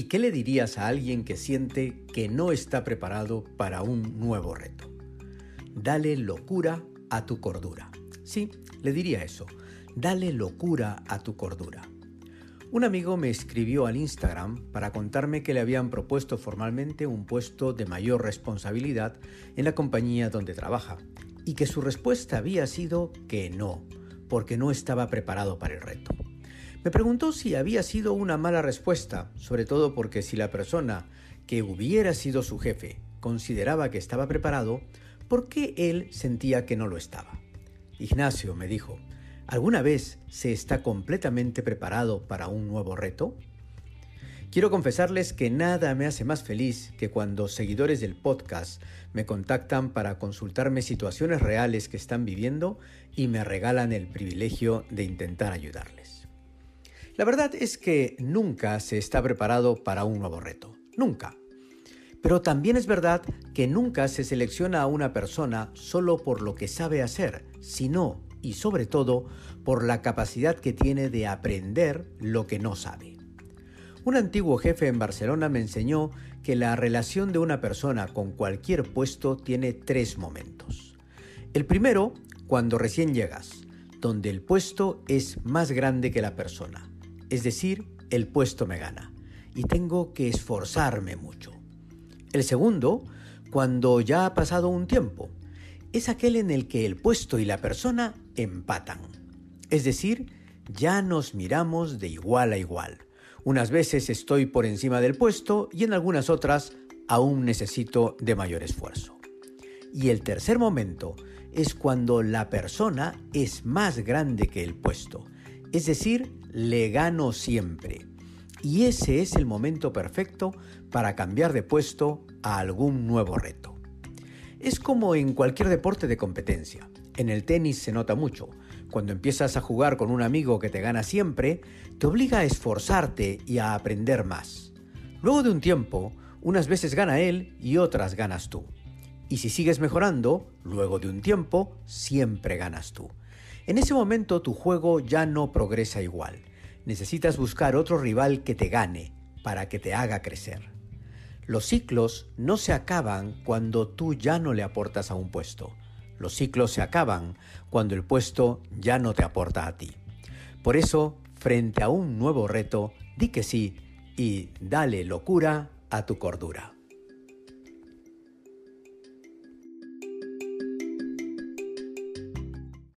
¿Y qué le dirías a alguien que siente que no está preparado para un nuevo reto? Dale locura a tu cordura. Sí, le diría eso. Dale locura a tu cordura. Un amigo me escribió al Instagram para contarme que le habían propuesto formalmente un puesto de mayor responsabilidad en la compañía donde trabaja y que su respuesta había sido que no, porque no estaba preparado para el reto. Me preguntó si había sido una mala respuesta, sobre todo porque si la persona que hubiera sido su jefe consideraba que estaba preparado, ¿por qué él sentía que no lo estaba? Ignacio me dijo, ¿alguna vez se está completamente preparado para un nuevo reto? Quiero confesarles que nada me hace más feliz que cuando seguidores del podcast me contactan para consultarme situaciones reales que están viviendo y me regalan el privilegio de intentar ayudarles. La verdad es que nunca se está preparado para un nuevo reto. Nunca. Pero también es verdad que nunca se selecciona a una persona solo por lo que sabe hacer, sino, y sobre todo, por la capacidad que tiene de aprender lo que no sabe. Un antiguo jefe en Barcelona me enseñó que la relación de una persona con cualquier puesto tiene tres momentos. El primero, cuando recién llegas, donde el puesto es más grande que la persona es decir, el puesto me gana y tengo que esforzarme mucho. El segundo, cuando ya ha pasado un tiempo, es aquel en el que el puesto y la persona empatan. Es decir, ya nos miramos de igual a igual. Unas veces estoy por encima del puesto y en algunas otras aún necesito de mayor esfuerzo. Y el tercer momento es cuando la persona es más grande que el puesto es decir, le gano siempre. Y ese es el momento perfecto para cambiar de puesto a algún nuevo reto. Es como en cualquier deporte de competencia. En el tenis se nota mucho. Cuando empiezas a jugar con un amigo que te gana siempre, te obliga a esforzarte y a aprender más. Luego de un tiempo, unas veces gana él y otras ganas tú. Y si sigues mejorando, luego de un tiempo, siempre ganas tú. En ese momento tu juego ya no progresa igual. Necesitas buscar otro rival que te gane para que te haga crecer. Los ciclos no se acaban cuando tú ya no le aportas a un puesto. Los ciclos se acaban cuando el puesto ya no te aporta a ti. Por eso, frente a un nuevo reto, di que sí y dale locura a tu cordura.